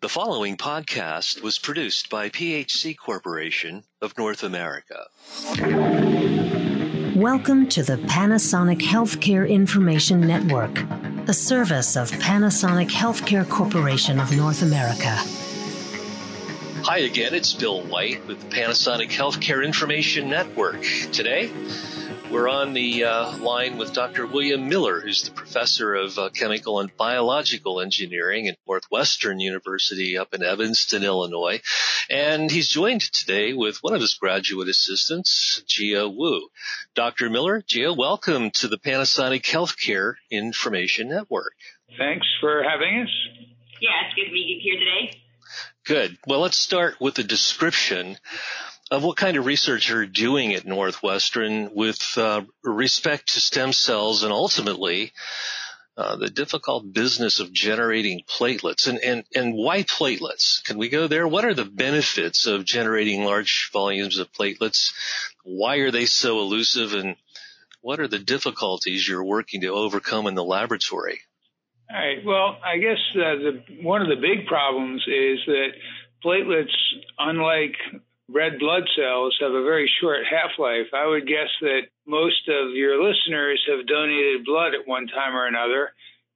The following podcast was produced by PHC Corporation of North America. Welcome to the Panasonic Healthcare Information Network, a service of Panasonic Healthcare Corporation of North America. Hi again, it's Bill White with the Panasonic Healthcare Information Network. Today, we're on the uh, line with Dr. William Miller, who's the professor of uh, chemical and biological engineering at Northwestern University up in Evanston, Illinois. And he's joined today with one of his graduate assistants, Jia Wu. Dr. Miller, Jia, welcome to the Panasonic Healthcare Information Network. Thanks for having us. Yeah, it's good to be here today. Good. Well, let's start with a description of what kind of research you're doing at Northwestern with uh, respect to stem cells and ultimately uh, the difficult business of generating platelets and, and, and why platelets? Can we go there? What are the benefits of generating large volumes of platelets? Why are they so elusive and what are the difficulties you're working to overcome in the laboratory? All right. Well, I guess uh, the, one of the big problems is that platelets, unlike red blood cells have a very short half life. I would guess that most of your listeners have donated blood at one time or another,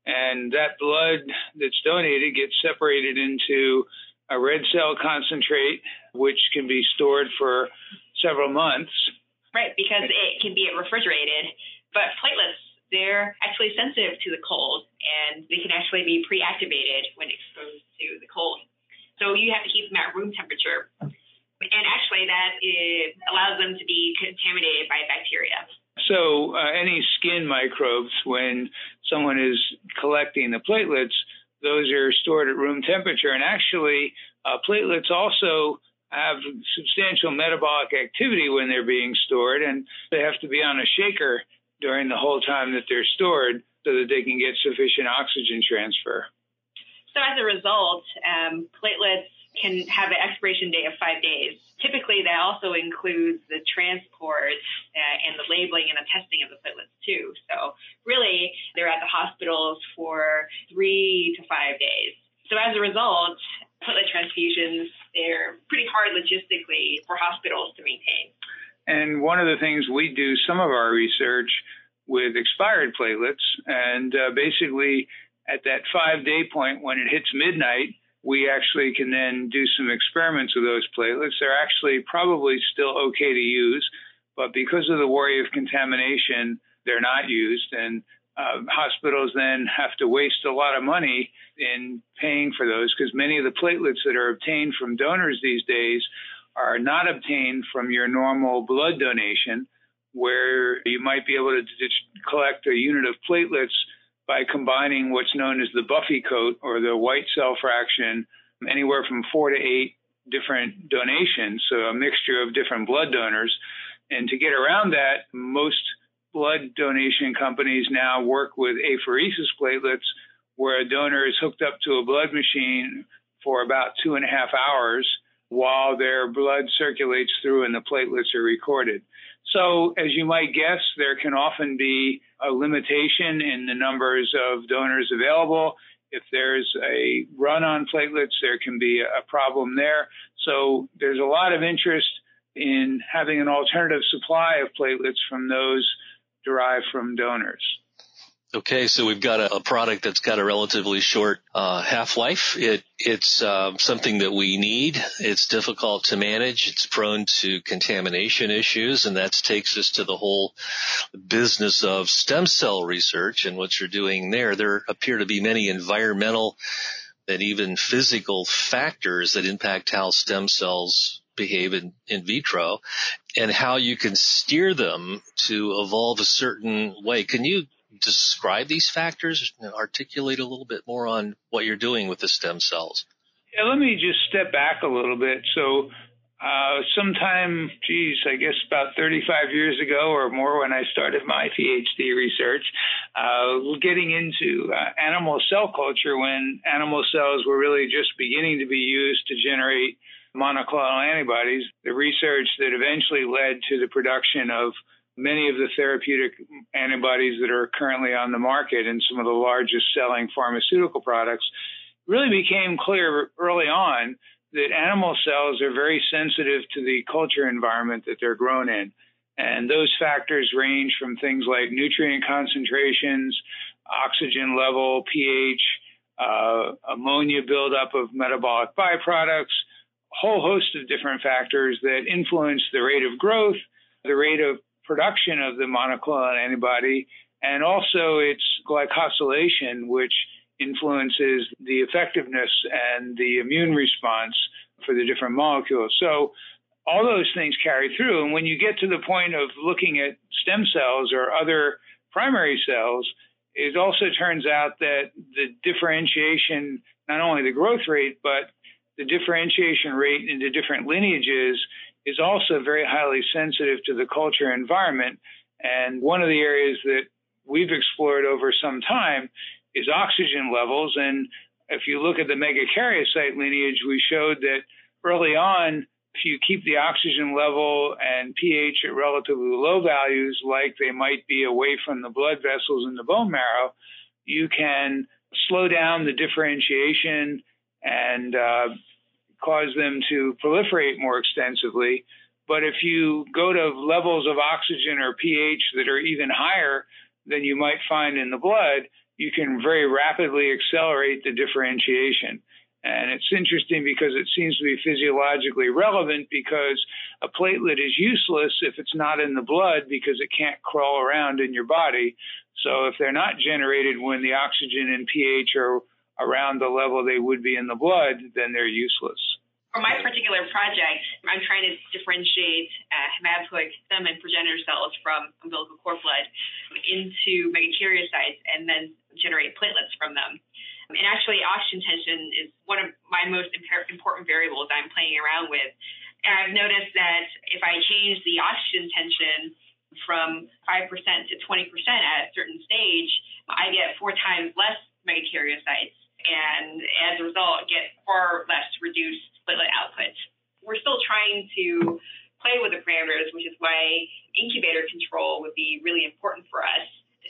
and that blood that's donated gets separated into a red cell concentrate, which can be stored for several months. Right, because it can be refrigerated. But platelets, they're actually sensitive to the cold, and they can actually be pre activated when exposed to the cold. So you have to keep them at room temperature and actually that allows them to be contaminated by bacteria. So, uh, any skin microbes, when someone is collecting the platelets, those are stored at room temperature. And actually, uh, platelets also have substantial metabolic activity when they're being stored, and they have to be on a shaker during the whole time that they're stored so that they can get sufficient oxygen transfer. So, as a result, um, platelets can have an expiration date of five days. Typically, that also includes the transport uh, and the labeling and the testing of the platelets too. So really, they're at the hospitals for three to five days. So as a result, platelet transfusions, they're pretty hard logistically for hospitals to maintain. And one of the things we do some of our research with expired platelets, and uh, basically at that five day point when it hits midnight, we actually can then do some experiments with those platelets. They're actually probably still okay to use, but because of the worry of contamination, they're not used. And uh, hospitals then have to waste a lot of money in paying for those because many of the platelets that are obtained from donors these days are not obtained from your normal blood donation, where you might be able to collect a unit of platelets by combining what's known as the Buffy coat or the white cell fraction, anywhere from four to eight different donations, so a mixture of different blood donors. And to get around that, most blood donation companies now work with apheresis platelets, where a donor is hooked up to a blood machine for about two and a half hours while their blood circulates through and the platelets are recorded. So, as you might guess, there can often be a limitation in the numbers of donors available. If there's a run on platelets, there can be a problem there. So, there's a lot of interest in having an alternative supply of platelets from those derived from donors. Okay, so we've got a, a, product that's got a relatively short uh, half-life. It, it's uh, something that we need. It's difficult to manage. It's prone to contamination issues, and that takes us to the whole business of stem cell research and what you're doing there. There appear to be many environmental and even physical factors that impact how stem cells behave in, in vitro and how you can steer them to evolve a certain way. Can you describe these factors articulate a little bit more on what you're doing with the stem cells? Yeah, let me just step back a little bit. So, uh, sometime, geez, I guess about 35 years ago or more when I started my PhD research, uh, getting into uh, animal cell culture when animal cells were really just beginning to be used to generate monoclonal antibodies. The research that eventually led to the production of many of the therapeutic antibodies that are currently on the market and some of the largest selling pharmaceutical products really became clear early on that animal cells are very sensitive to the culture environment that they're grown in. And those factors range from things like nutrient concentrations, oxygen level, pH, uh, ammonia buildup of metabolic byproducts, a whole host of different factors that influence the rate of growth, the rate of production of the monoclonal antibody, and also its glycosylation, which influences the effectiveness and the immune response for the different molecules. So all those things carry through. And when you get to the point of looking at stem cells or other primary cells, it also turns out that the differentiation, not only the growth rate, but the differentiation rate into different lineages is also very highly sensitive to the culture environment. And one of the areas that we've explored over some time is oxygen levels. And if you look at the megakaryocyte lineage, we showed that early on, if you keep the oxygen level and pH at relatively low values, like they might be away from the blood vessels in the bone marrow, you can slow down the differentiation and uh, cause them to proliferate more extensively. But if you go to levels of oxygen or pH that are even higher than you might find in the blood, you can very rapidly accelerate the differentiation. And it's interesting because it seems to be physiologically relevant because a platelet is useless if it's not in the blood because it can't crawl around in your body. So if they're not generated when the oxygen and pH are around the level they would be in the blood, then they're useless. For my particular project, I'm trying to differentiate uh, hematopoietic stem and progenitor cells from umbilical cord blood into megakaryocytes and then generate platelets from them. And actually, oxygen tension is one of my most important variables I'm playing around with. And I've noticed that if I change the oxygen tension from 5% to 20% at a certain stage, I get four times less megakaryocytes and as a result get far less reduced platelet output. We're still trying to play with the parameters, which is why incubator control would be really important for us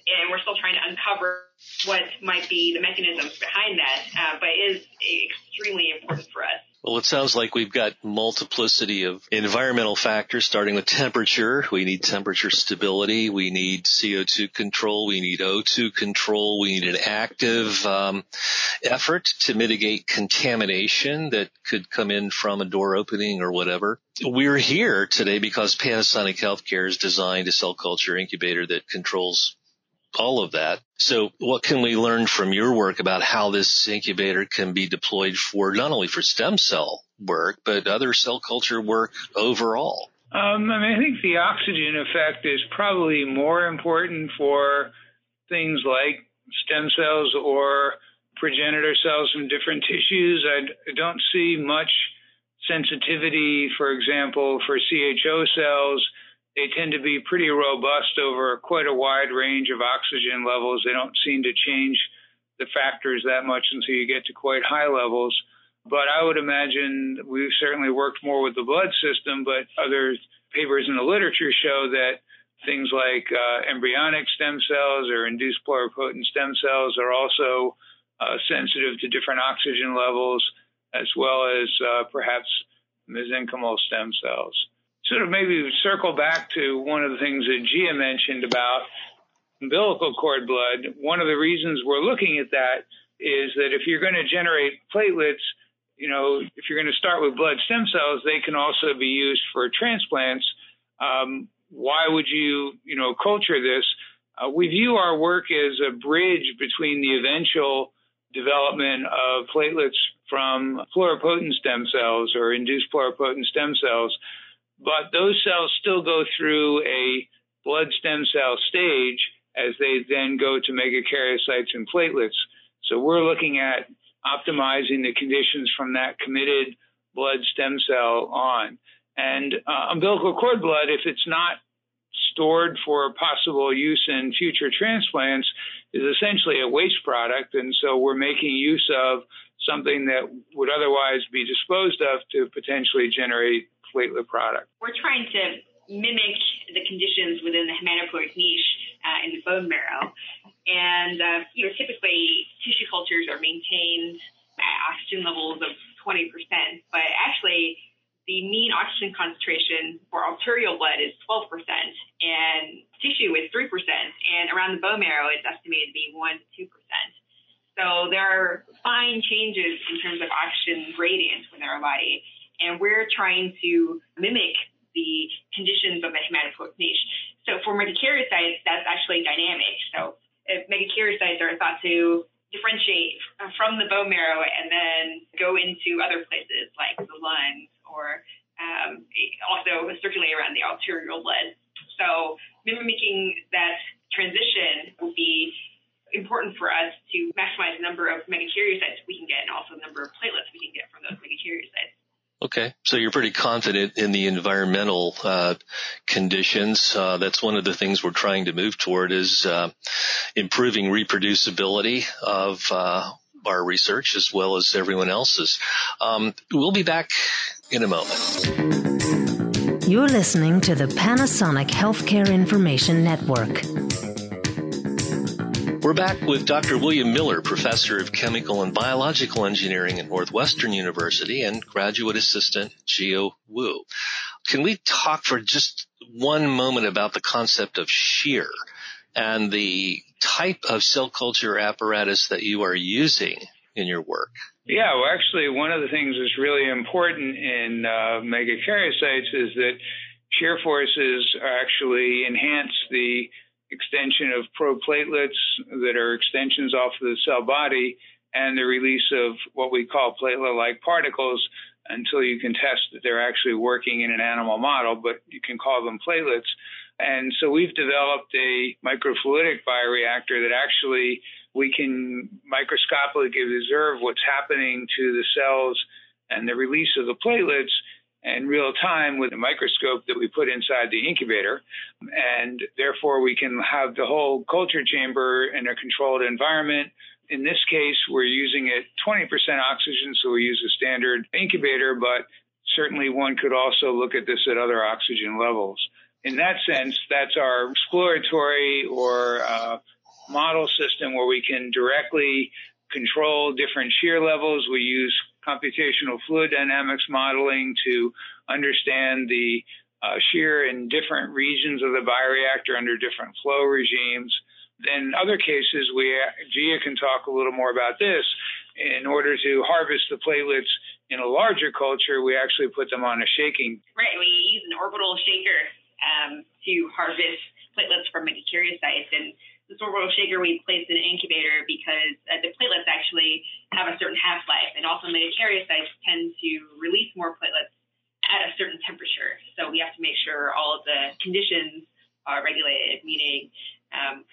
and we're still trying to uncover what might be the mechanisms behind that, uh, but it is extremely important for us. Well, it sounds like we've got multiplicity of environmental factors, starting with temperature. We need temperature stability. We need CO2 control. We need O2 control. We need an active um, effort to mitigate contamination that could come in from a door opening or whatever. We're here today because Panasonic Healthcare is designed a cell culture incubator that controls all of that. So what can we learn from your work about how this incubator can be deployed for not only for stem cell work, but other cell culture work overall? Um, I mean, I think the oxygen effect is probably more important for things like stem cells or progenitor cells from different tissues. I, I don't see much sensitivity, for example, for CHO cells they tend to be pretty robust over quite a wide range of oxygen levels. They don't seem to change the factors that much until you get to quite high levels. But I would imagine we've certainly worked more with the blood system, but other papers in the literature show that things like uh, embryonic stem cells or induced pluripotent stem cells are also uh, sensitive to different oxygen levels, as well as uh, perhaps mesenchymal stem cells sort of maybe circle back to one of the things that Jia mentioned about umbilical cord blood. One of the reasons we're looking at that is that if you're going to generate platelets, you know, if you're going to start with blood stem cells, they can also be used for transplants. Um, why would you, you know, culture this? Uh, we view our work as a bridge between the eventual development of platelets from pluripotent stem cells or induced pluripotent stem cells but those cells still go through a blood stem cell stage as they then go to megakaryocytes and platelets. So we're looking at optimizing the conditions from that committed blood stem cell on. And uh, umbilical cord blood, if it's not stored for possible use in future transplants, is essentially a waste product. And so we're making use of something that would otherwise be disposed of to potentially generate product. We're trying to mimic the conditions within the hematopoietic niche uh, in the bone marrow. And, uh, you know, typically tissue cultures are maintained at oxygen levels of 20%, but actually the mean oxygen concentration for arterial blood is 12%, and tissue is 3%, and around the bone marrow, it's estimated to be 1 to 2%. So there are fine changes in terms of oxygen gradients within our body, and we're trying to mimic the conditions of the hematopoietic niche. So for megakaryocytes, that's actually dynamic. So megakaryocytes are thought to differentiate from the bone marrow and then go into other places like the lungs or um, also circulate around the arterial blood. So mimicking that transition will be important for us to maximize the number of megakaryocytes we can get and also the number of platelets we can get from those megakaryocytes. Okay, so you're pretty confident in the environmental uh, conditions. Uh, that's one of the things we're trying to move toward is uh, improving reproducibility of uh, our research as well as everyone else's. Um, we'll be back in a moment. You're listening to the Panasonic Healthcare Information Network. We're back with Dr. William Miller, professor of chemical and biological engineering at Northwestern University and graduate assistant Jia Wu. Can we talk for just one moment about the concept of shear and the type of cell culture apparatus that you are using in your work? Yeah, well, actually, one of the things that's really important in uh, megakaryocytes is that shear forces actually enhance the extension of proplatelets that are extensions off of the cell body and the release of what we call platelet-like particles until you can test that they're actually working in an animal model, but you can call them platelets. And so we've developed a microfluidic bioreactor that actually we can microscopically observe what's happening to the cells and the release of the platelets in real time with a microscope that we put inside the incubator. And therefore, we can have the whole culture chamber in a controlled environment. In this case, we're using it 20% oxygen, so we use a standard incubator, but certainly one could also look at this at other oxygen levels. In that sense, that's our exploratory or uh, model system where we can directly control different shear levels. We use computational fluid dynamics modeling to understand the uh, shear in different regions of the bioreactor under different flow regimes. Then other cases, we Jia can talk a little more about this. In order to harvest the platelets in a larger culture, we actually put them on a shaking. Right, we use an orbital shaker um, to harvest platelets from megakaryocytes, and this orbital shaker we placed in an incubator because uh, the platelets actually have a certain half-life, and also megakaryocytes tend to release more platelets at a certain temperature. So we have to make sure all of the conditions are regulated, meaning um,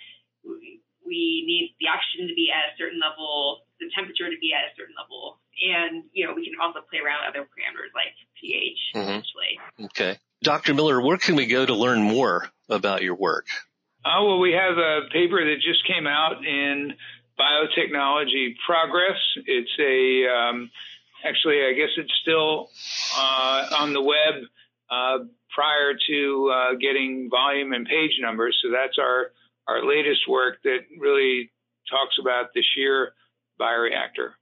we, we need the oxygen to be at a certain level, the temperature to be at a certain level, and you know we can also play around with other parameters like pH, mm-hmm. essentially. Okay, Dr. Miller, where can we go to learn more about your work? Uh, well, we have a paper that just came out in Biotechnology Progress. It's a um, actually, I guess it's still uh, on the web uh, prior to uh, getting volume and page numbers. So that's our our latest work that really talks about the shear bioreactor.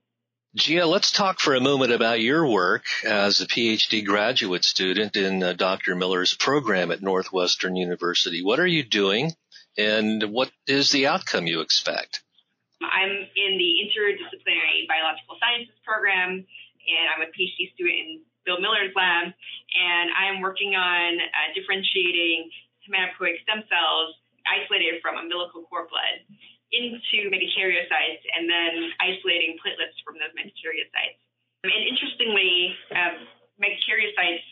Jia, let's talk for a moment about your work as a PhD graduate student in uh, Dr. Miller's program at Northwestern University. What are you doing and what is the outcome you expect? I'm in the interdisciplinary biological sciences program, and I'm a PhD student in Bill Miller's lab, and I am working on uh, differentiating hematopoietic stem cells isolated from umbilical cord blood into megakaryocytes and then isolating platelets from those megakaryocytes. And interestingly, um, megakaryocytes,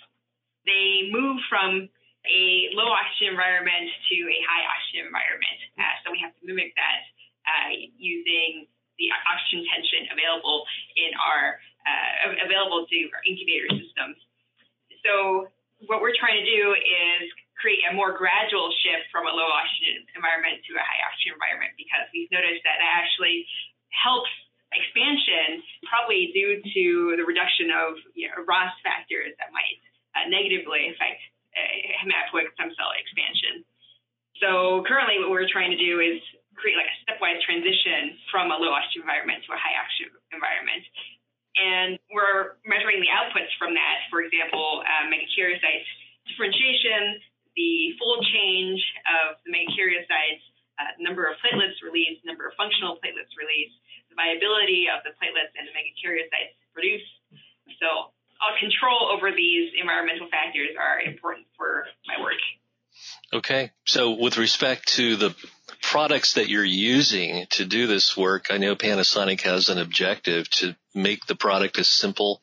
they move from a low oxygen environment to a high oxygen environment. Uh, so we have to mimic that uh, using the oxygen tension available in our uh, available to our incubator systems. So what we're trying to do is create a more gradual shift from a low oxygen environment to a high oxygen environment because we've noticed that that actually helps expansion, probably due to the reduction of you know, ROS factors that might uh, negatively affect hematopoietic stem cell expansion. So currently, what we're trying to do is create like a stepwise transition from a low oxygen environment to a high oxygen environment. And we're measuring the outputs from that. For example, uh, megakaryocyte differentiation, the fold change of the megakaryocytes, uh, number of platelets released, number of functional platelets released, the viability of the platelets and the megakaryocytes produced. So, all control over these environmental factors are important for my work. Okay. So with respect to the products that you're using to do this work, I know Panasonic has an objective to make the product as simple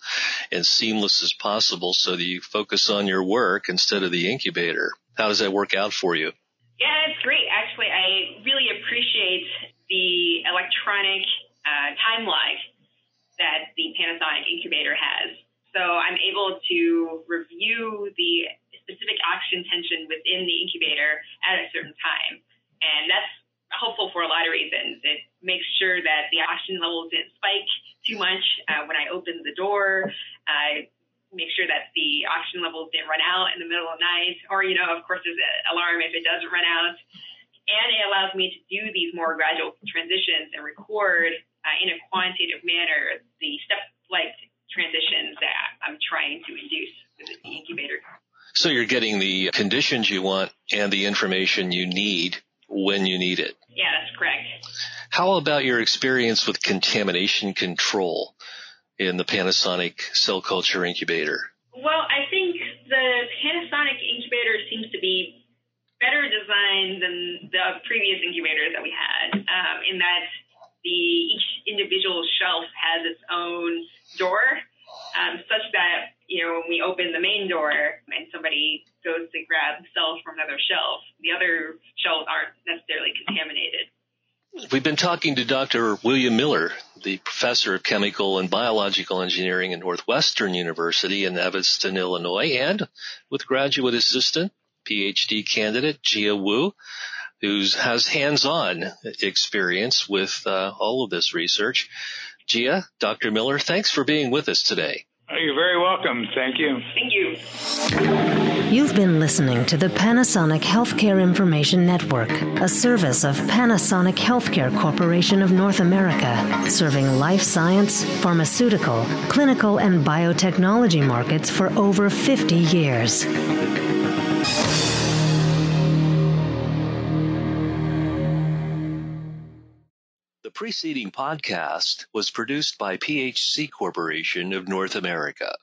and seamless as possible so that you focus on your work instead of the incubator. How does that work out for you? Yeah, it's great. Actually, I really appreciate the electronic uh, time lag that the Panasonic incubator has. So I'm able to review the specific oxygen tension within the incubator at a certain time. And that's helpful for a lot of reasons. It makes sure that the oxygen levels didn't spike too much uh, when I opened the door. I make sure that the oxygen levels didn't run out in the middle of the night, or, you know, of course, there's an alarm if it doesn't run out. And it allows me to do these more gradual transitions and record uh, in a quantitative manner the step-like transitions that I'm trying to induce with the incubator. So you're getting the conditions you want and the information you need when you need it. Yeah, that's correct. How about your experience with contamination control in the Panasonic cell culture incubator? Well, I think the Panasonic incubator seems to be better designed than the previous incubators that we had, um, in that the each individual shelf has its own door, um, such that you know, when we open the main door and somebody goes to grab cells from another shelf, the other shelves aren't necessarily contaminated. We've been talking to Dr. William Miller, the professor of chemical and biological engineering at Northwestern University in Evanston, Illinois, and with graduate assistant, PhD candidate Jia Wu, who has hands-on experience with uh, all of this research. Jia, Dr. Miller, thanks for being with us today. You're very welcome. Thank you. Thank you. You've been listening to the Panasonic Healthcare Information Network, a service of Panasonic Healthcare Corporation of North America, serving life science, pharmaceutical, clinical, and biotechnology markets for over 50 years. Preceding podcast was produced by PHC Corporation of North America.